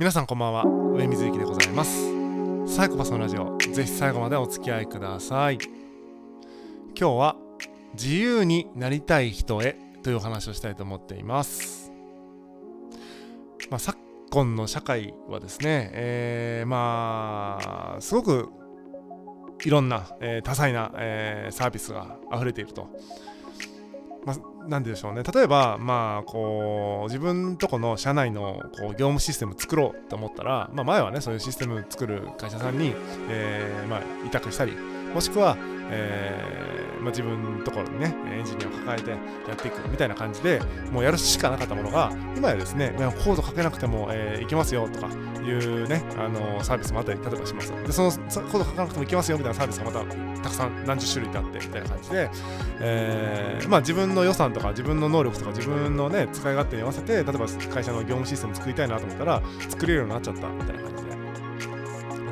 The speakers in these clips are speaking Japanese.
皆さんこんばんは。上水幸でございます。サイコパスのラジオ。ぜひ最後までお付き合いください。今日は自由になりたい人へというお話をしたいと思っています。まあ、昨今の社会はですね、えー、まあすごくいろんな、えー、多彩な、えー、サービスが溢れていると。まあ、なんでしょうね。例えば、まあ、こう自分とこの社内のこう業務システム作ろうと思ったら、まあ、前はねそういうシステム作る会社さんに、えーまあ、委託したりもしくは、えまあ、自分のところにねエンジニアを抱えてやっていくみたいな感じでもうやるしかなかったものが今やですねコードかけなくても、えー、いけますよとかいうねあのサービスもあったり例えばします。でそのコード書かなくてもいけますよみたいなサービスがまたたくさん何十種類ってあってみたいな感じで、えーまあ、自分の予算とか自分の能力とか自分のね使い勝手に合わせて例えば会社の業務システム作りたいなと思ったら作れるようになっちゃったみたいな感じで。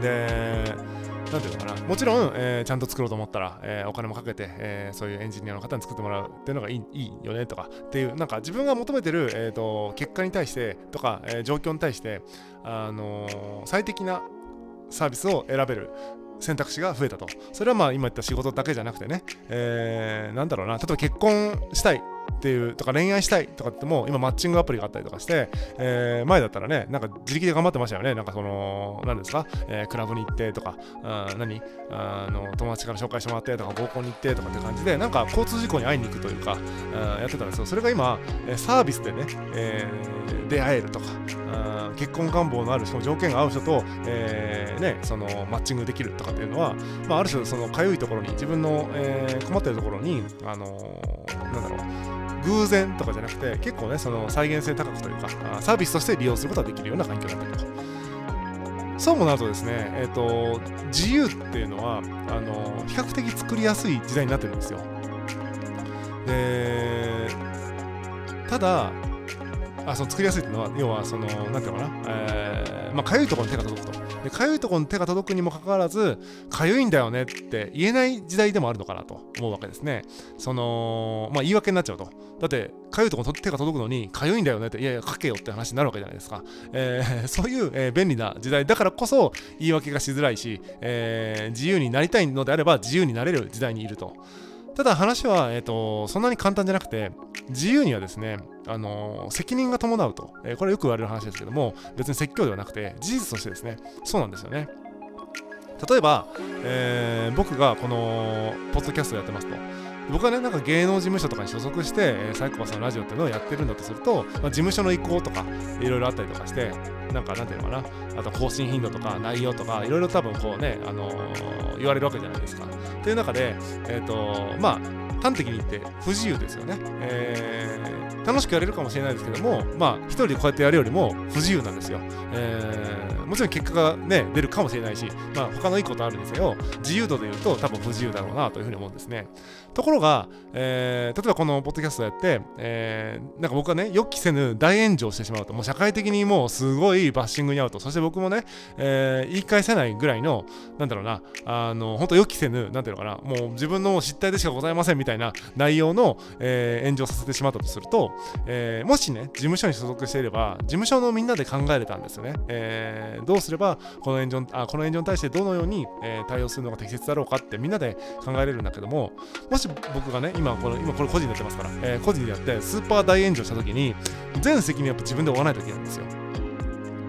でなんていうのかな、もちろん、えー、ちゃんと作ろうと思ったら、えー、お金もかけて、えー、そういうエンジニアの方に作ってもらうっていうのがいいいいよねとかっていう、なんか自分が求めてる、えーと、結果に対してとか、え状況に対して、あの最適なサービスを選べる選択肢が増えたと。それはまあ今言った仕事だけじゃなくてね、えー、なんだろうな、例えば結婚したいっていうとか恋愛したいとかっても今マッチングアプリがあったりとかして、えー、前だったらねなんか自力で頑張ってましたよね。なんかその何ですか、えー、クラブに行ってとかあ何？あの友達から紹介してもらってとか合コンに行ってとかって感じでなんか交通事故に会いに行くというかあやってたんですよそれが今サービスでね、えー、出会えるとかあ結婚願望のあるしかも条件が合う人と、えー、ね、そのマッチングできるとかっていうのは、まあ、ある種そのかゆいところに自分の、えー、困ってるところにあのなんだろう偶然とかじゃなくて結構ねその再現性高くというかサービスとして利用することができるような環境になっていると。そうもなるとですね、えーと、自由っていうのはあの比較的作りやすい時代になってるんですよ。でただあその作りやすいっていうのは要はそのなんていうのかな、えー、まあかゆいところに手が届くと。でかゆいところに手が届くにもかかわらずかゆいんだよねって言えない時代でもあるのかなと思うわけですね。そのまあ言い訳になっちゃうと。だってかゆいところに手が届くのにかゆいんだよねっていやいやかけよって話になるわけじゃないですか、えー、そういう、えー、便利な時代だからこそ言い訳がしづらいし、えー、自由になりたいのであれば自由になれる時代にいると。ただ話は、えーと、そんなに簡単じゃなくて自由にはですね、あのー、責任が伴うと、えー、これはよく言われる話ですけども別に説教ではなくて事実としてですねそうなんですよね。例えば、えー、僕がこのポッドキャストをやってますと。僕はねなんか芸能事務所とかに所属して、えー、サイコパスのラジオっていうのをやってるんだとすると、まあ、事務所の意向とかいろいろあったりとかしてなんかなんていうのかなあと更新頻度とか内容とかいろいろ多分こうね、あのー、言われるわけじゃないですか。っていう中でえ、ー、とまあ端的に言って不自由ですよね、えー、楽しくやれるかもしれないですけどもまあ一人でこうやってやるよりも不自由なんですよ、えー、もちろん結果がね出るかもしれないしまあ他のいいことあるんですよ自由度で言うと多分不自由だろうなというふうに思うんですね。ところが、えー、例えばこのポッドキャストをやって、えー、なんか僕はね予期せぬ大炎上してしまうともう社会的にもうすごいバッシングに遭うとそして僕もね、えー、言い返せないぐらいのなんだろうなあの本当予期せぬなんていうのかなもう自分の失態でしかございませんみたいなたいな内容の、えー、炎上させてしまったとすると、えー、もしね事務所に所属していれば事務所のみんなで考えれたんですよね、えー、どうすればこの炎上あこの炎上に対してどのように、え、対応するのが適切だろうかってみんなで考えれるんだけどももし僕がね今この今これ個人でやってますから、え、個人でやってスーパー大炎上した時に全責任やっぱ自分で負わないといけないんですよ。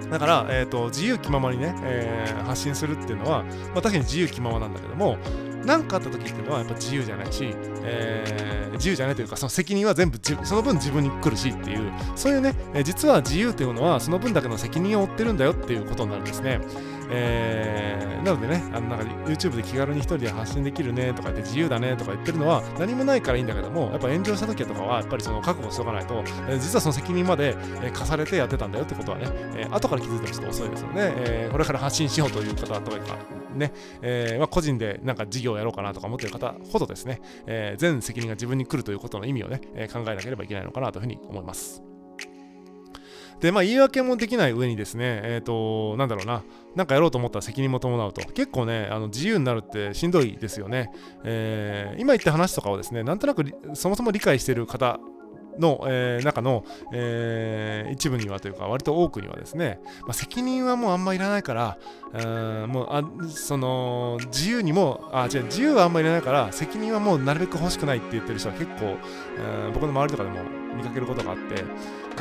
だから、えーと、自由気ままにね、えー、発信するっていうのは、まあ、確かに自由気ままなんだけども何かあった時っていうのはやっぱ自由じゃないし、えー、自由じゃないというかその責任は全部その分自分に来るしっていうそういうね、え実は自由というのはその分だけの責任を負ってるんだよっていうことになるんですね。えー、なのでね、あのなんか YouTube で気軽に一人で発信できるねとか言って自由だねとか言ってるのは何もないからいいんだけども、やっぱ炎上した時とかはやっぱりその覚悟しておかないと、えー、実はその責任まで、え課されてやってたんだよってことはね、えー、後から気づいてもちょっと遅いですので、え、これから発信しようという方とかね、えーまあ、個人でなんか事業をやろうかなとか思ってる方ほどですね、えー、全責任が自分に来るということの意味をね、え、考えなければいけないのかなというふうに思います。で、まあ、言い訳もできない上にですね、えっ、ー、と、なんだろうな、なんかやろうと思ったら責任も伴うと、結構ね、あの自由になるってしんどいですよね。えー、今言った話とかをですね、なんとなくそもそも理解してる方の、えー、中の、えー、一部にはというか割と多くにはですね、まあ、責任はもうあんまいらないからうんもうあその自由にもあ違う自由はあんまいらないから責任はもうなるべく欲しくないって言ってる人は結構、うん、僕の周りとかでも見かけることがあって、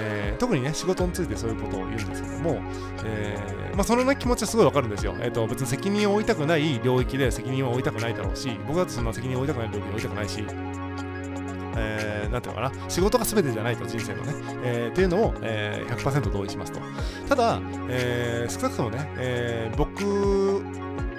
えー、特にね仕事についてそういうことを言うんですけども、えー、まあ、その、ね、気持ちはすごいわかるんですよ、えーと、別に責任を負いたくない領域で責任を負いたくないだろうし僕だってそんな責任を負いたくない領域を負いたくないしえー、なんていうのかな、仕事が全てじゃないと、人生のね、えー、っていうのを、えー、100%同意しますと。ただ、えー、少なくともね、えー、僕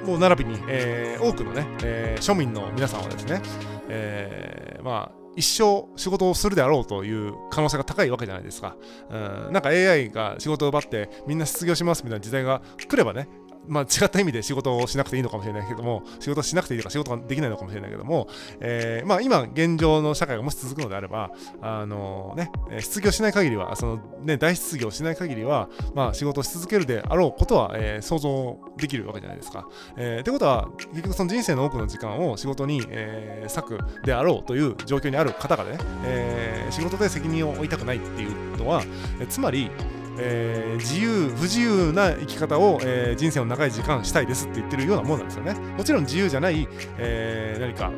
も並びに、えー、多くのね、えー、庶民の皆さんはですね、えー、まあ、一生仕事をするであろうという可能性が高いわけじゃないですか。うん、なんか AI が仕事を奪ってみんな失業しますみたいな時代が来ればね、まあ、違った意味で仕事をしなくていいのかもしれないけども、仕事しなくていいとか仕事ができないのかもしれないけども、えー、まあ、今、現状の社会がもし続くのであれば、あのね、失業しない限りは、そのね、大失業しない限りは、まあ、仕事をし続けるであろうことは、えー、想像できるわけじゃないですか。えー、ってことは、結局その人生の多くの時間を仕事に、えー、割くであろうという状況にある方がね、えー、仕事で責任を負いたくないっていうのは、えつまり、えー、自由不自由な生き方を、えー、人生の長い時間したいですって言ってるようなもんなんですよね。もちろん自由じゃない、えー、何か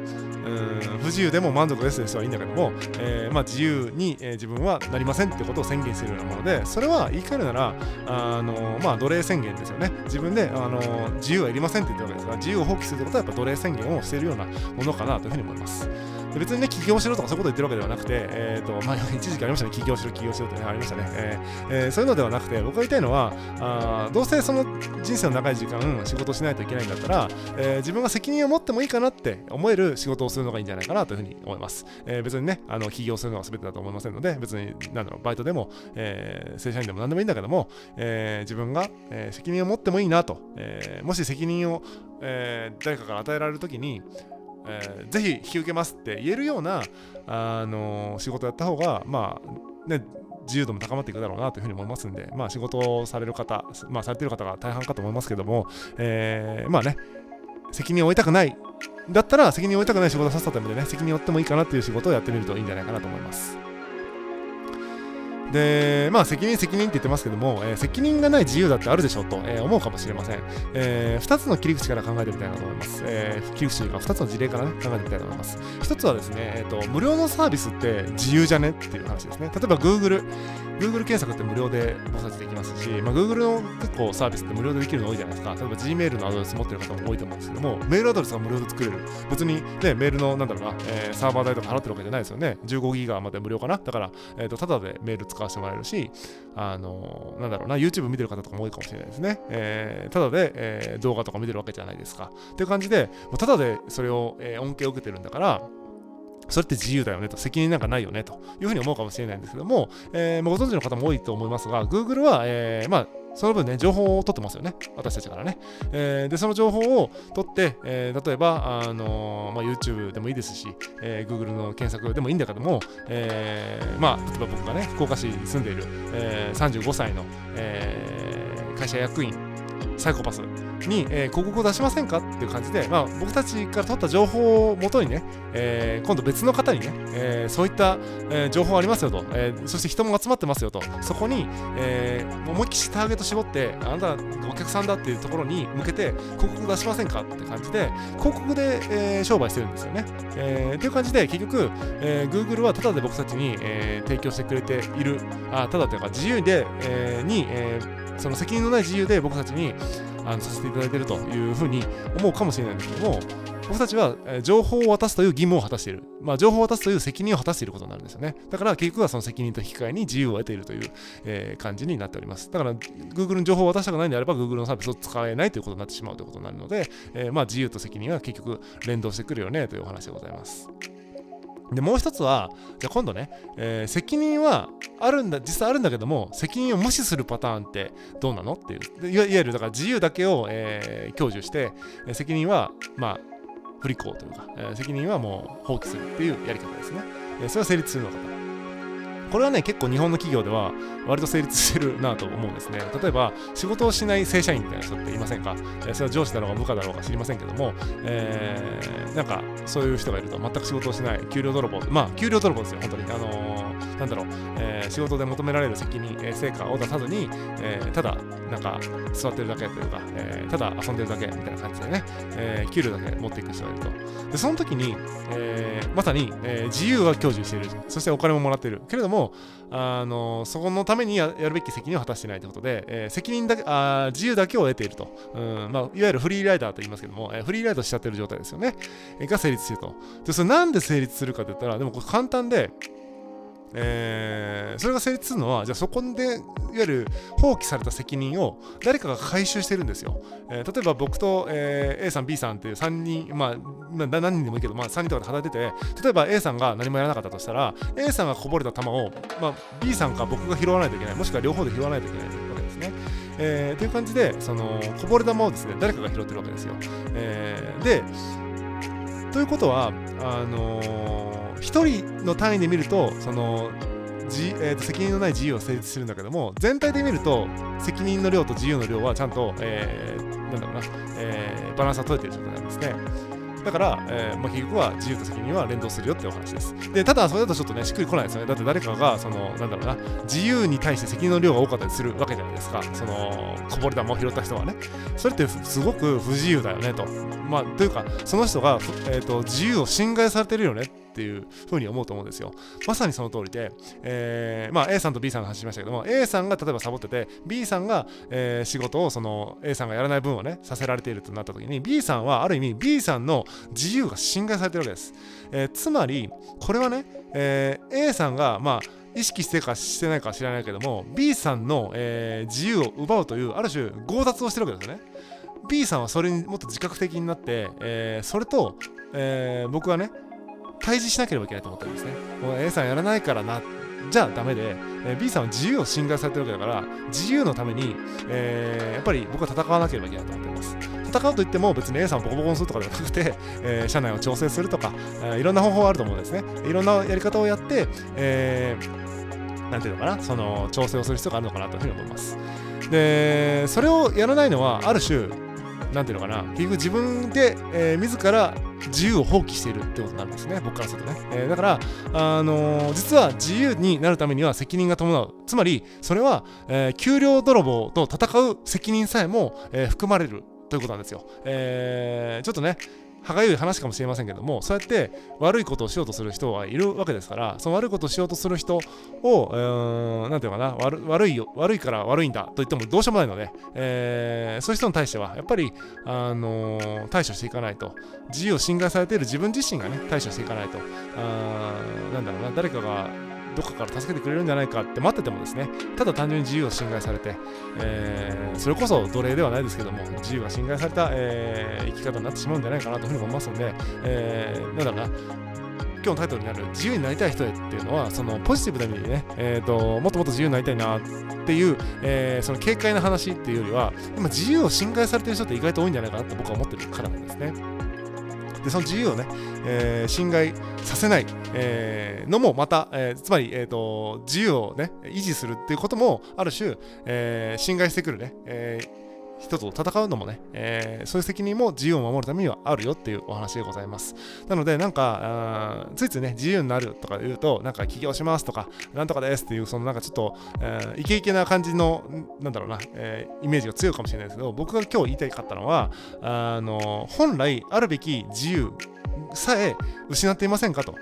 うん不自由でも満足ですという人はいいんだけども、えまあ、自由に、え、自分はなりませんってことを宣言しているようなものでそれは言い換えるならあの、まあ、奴隷宣言ですよね。自分であの自由はいりませんって言ってるわけですが自由を放棄するってことはやっぱ奴隷宣言をしているようなものかなというふうに思います。別にね起業しろとかそういうこと言ってるわけではなくて、えーとまあ、一時期ありましたね起業しろ起業しろって、ね、ありましたね、えーえー、そういうのではなくて僕が言いたいのはあどうせその人生の長い時間仕事しないといけないんだったら、えー、自分が責任を持ってもいいかなって思える仕事をするのがいいんじゃないかなというふうに思います。えー、別にね、あの起業するのが全てだと思いませんので、別になんだろうバイトでも、えー、正社員でも何でもいいんだけども、えー、自分が、えー、責任を持ってもいいなと、えー、もし責任を、えー、誰かから与えられるときに、えー、ぜひ引き受けますって言えるような、あのー、仕事やった方が、まあ、ね、自由度も高まっていくだろうなというふうに思いますんで、まあ、仕事をされる方、まあ、されてる方が大半かと思いますけども、えー、まあね、責任を負いたくないだったら責任を負いたくない仕事をさっさとやめてね、責任を負ってもいいかなっていう仕事をやってみるといいんじゃないかなと思います。で、まあ、責任、責任って言ってますけども、えー、責任がない自由だってあるでしょうと、えー、思うかもしれません。えー、2つの切り口から考えてみたいなと思います。えー、切り口というか、2つの事例からね、考えてみたいと思います。1つはですね、えーと、無料のサービスって自由じゃね？っていう話ですね。例えば Google。Google 検索って無料で僕たちできますし、まあ、Google の結構サービスって無料でできるの多いじゃないですか。例えば Gmail のアドレス持ってる方も多いと思うんですけども、メールアドレスが無料で作れる。別にね、メールの、なんだろうな、えー、サーバー代とか払ってるわけじゃないですよね。15ギガまで無料かな。だから、えーと、ただでメール使わせてもらえるし、あのー、なんだろうな、YouTube 見てる方とかも多いかもしれないですね。えー、ただで、えー、動画とか見てるわけじゃないですか。っていう感じで、もうただでそれを、えー、恩恵を受けてるんだから、それって自由だよねと、責任なんかないよねというふうに思うかもしれないんですけども、えー、ご存知の方も多いと思いますが、Google は、えー、まあ、その分ね、情報を取ってますよね。私たちからね。えー、で、その情報を取って、えー、例えば、あのー、まあ、YouTube でもいいですし、えー、Google の検索でもいいんだけども、えー、まあ、例えば僕がね、福岡市に住んでいる、えー、35歳の、えー、会社役員、サイコパスに、えー、広告を出しませんかっていう感じで、まあ、僕たちから取った情報をもとにね、えー、今度別の方にね、えー、そういった、え情報ありますよと、えそして人も集まってますよと、そこに、え思いっきりターゲット絞って、あなたお客さんだっていうところに向けて広告出しませんかって感じで、広告で、え商売してるんですよね。えっていう感じで、結局、え Google はただで僕たちに、え提供してくれている、あただというか自由で、えに、えその責任のない自由で僕たちにあのさせていただいているというふうに思うかもしれないんですけども僕たちは情報を渡すという義務を果たしている、まあ、情報を渡すという責任を果たしていることになるんですよね。だから結局はその責任と引き換えに自由を得ているという、えー、感じになっております。だから Google に情報を渡したくないんであれば Google のサービスを使えないということになってしまうということになるので、えー、まあ自由と責任は結局連動してくるよねというお話でございます。でもう一つは、じゃあ今度ね、えー、責任はあるんだ、実際あるんだけども、責任を無視するパターンってどうなのっていう。いわゆる、だから自由だけを、えー、享受して、責任は、まあ、不履行というか、えー、責任はもう放棄するっていうやり方ですね。えそれは成立するのかと。これはね、結構日本の企業では割と成立してるなと思うんですね。例えば、仕事をしない正社員みたいな人っていませんか、えー、それは上司だろうが部下だろうが知りませんけども、えー、なんかそういう人がいると全く仕事をしない、給料泥棒、まあ、給料泥棒ですよ、本当に。あのーなんだろう、えー、仕事で求められる責任、えー、成果を出さずに、えー、ただなんか座ってるだけというか、え、ただ遊んでるだけみたいな感じでね、え、給料だけ持っていく人がいると。でその時に、えー、まさに、え、自由は享受している。そしてお金ももらっている。けれどもあのそこのためにやるべき責任を果たしていないということで、え、責任だけあ自由だけを得ていると、うんまあ、いわゆるフリーライダーと言いますけども、え、フリーライドしちゃってる状態ですよね、が成立すると。でそれなんで成立するかといったらでもこれ簡単でえー、それが成立するのはじゃあそこでいわゆる放棄された責任を誰かが回収してるんですよ、えー、例えば僕と、えー、A さん B さんっていう3人まあ何人でもいいけど、まあ、3人とかで働いてて例えば A さんが何もやらなかったとしたら A さんがこぼれた球を、まあ、B さんか僕が拾わないといけない。もしくは両方で拾わないといけないというわけですね、えー、という感じでそのこぼれ球をですね誰かが拾ってるわけですよ、えー、でということはあのー1人の単位で見るとそのじ、えー、と責任のない自由は成立するんだけども全体で見ると責任の量と自由の量はちゃんと、えー、なんだろうな、えー、バランスが取れてる状態なんですね。だから、えーまあ、結局は自由と責任は連動するよってお話です。で、ただそれだとちょっとね、しっくりこないですよね。だって誰かが、その、なんだろうな、自由に対して責任の量が多かったりするわけじゃないですか。その、こぼれ球を拾った人はね。それってすごく不自由だよねと。まあ、というか、その人が、えーと、自由を侵害されてるよねっっていうふうに思うと思うんですよ。まさにその通りで、えー、まあ A さんと B さんが話しましたけども、A さんが例えばサボってて、B さんが、えー、仕事をその A さんがやらない分をね、させられているとなった時に、B さんはある意味 B さんの自由が侵害されてるわけです。えー、つまり、これはね、えー、A さんが、まあ、意識してかしてないか知らないけども B さんの、えー、自由を奪うというある種強奪をしてるわけですよね B さんはそれにもっと自覚的になって、えー、それと、えー、僕はね対峙しなければいけないと思ってるんですね。もう A さんやらないからな、じゃあダメで、え、B さんは自由を侵害されてるわけだから、自由のために、えー、やっぱり僕は戦わなければいけないと思ってます。戦うといっても別に A さんをボコボコにするとかではなくて、えー、社内を調整するとか、えー、いろんな方法あると思うんですね。いろんなやり方をやって、えー、なんていうのかな、その調整をする必要があるのかなというふうに思います。で、それをやらないのは、ある種、なんていうのかな、結局自分で、えー、自ら自由を放棄しているってことになるんですね、僕からするとね。えー、だから、あのー、実は自由になるためには責任が伴う。つまり、それは、えー、給料泥棒と戦う責任さえも、えー、含まれるということなんですよ。えー、ちょっとね、歯がゆい話かもしれませんけどもそうやって悪いことをしようとする人はいるわけですからその悪いことをしようとする人を何て言うかな悪いよ悪いから悪いんだと言ってもどうしようもないので、えー、そういう人に対してはやっぱり、あのー、対処していかないと。自由を侵害されている自分自身がね対処していかないと。あなんだろうな誰かがどっかから助けてくれるんじゃないかって待っててもですねただ単純に自由を侵害されて、えー、それこそ奴隷ではないですけども自由が侵害された、えー、生き方になってしまうんじゃないかなというふうに思いますので、えー、なんだろうな今日のタイトルになる自由になりたい人へっていうのはそのポジティブな意味でね、えーと、もっともっと自由になりたいなっていう、えー、その軽快な話っていうよりは今自由を侵害されてる人って意外と多いんじゃないかなって僕は思ってるからなんですね。でその自由をね、えー、侵害させない、えー、のもまた、えー、つまり、えーと、自由をね維持するっていうこともある種、えー、侵害してくるね、えー人と戦うのもね、えー、そういう責任も自由を守るためにはあるよっていうお話でございます。なので、なんか、ついついね、自由になるとか言うと、なんか起業しますとか、なんとかですっていう、そのなんかちょっと、えー、イケイケな感じの、なんだろうな、えー、イメージが強いかもしれないですけど、僕が今日言いたかったのは、あの本来あるべき自由さえ失っていませんかと。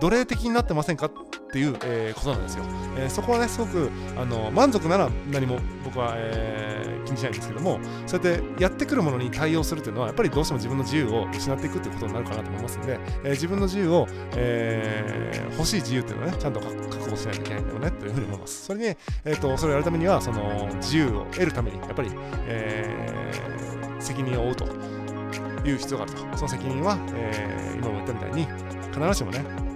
奴隷的になってませんかっていう、えー、ことなんですよ、えー、そこはねすごくあの満足なら何も僕は、えー、気にしないんですけどもそうやってやってくるものに対応するというのはやっぱりどうしても自分の自由を失っていくっていうことになるかなと思いますので、え自分の自由を、えー欲しい自由っていうのをねちゃんと確保しないといけないんだよねというふうに思います。それに、えーと、それをやるためにはその自由を得るためにやっぱり、え責任を負うという必要があると。その責任は、えー今も言ったみたいに必ずしもね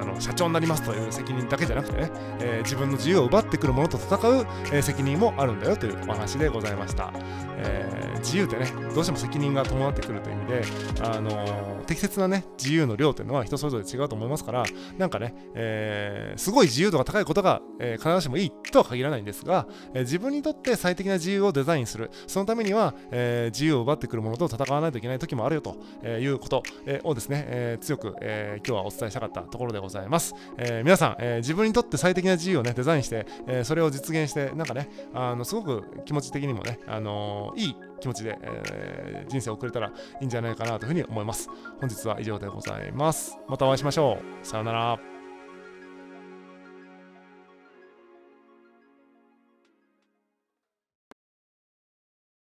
あの社長になりますという責任だけじゃなくてね、えー、自分の自由を奪ってくるものと戦う、えー、責任もあるんだよというお話でございました、えー、自由ってねどうしても責任が伴ってくるという意味で、あの適切なね自由の量というのは人それぞれ違うと思いますからなんかね、えー、すごい自由度が高いことが、えー、必ずしもいいとは限らないんですが、えー、自分にとって最適な自由をデザインする。そのためには、えー、自由を奪ってくるものと戦わないといけない時もあるよということ、をですね、えー、強く、えー、今日はお伝えしたかったところでございます、えー、皆さん、えー、自分にとって最適な自由をねデザインして、えー、それを実現してなんかねあのすごく気持ち的にもね、あのー、いい気持ちで、えー、人生を送れたらいいんじゃないかなというふうに思います。本日は以上でございます。またお会いしましょう。さようなら。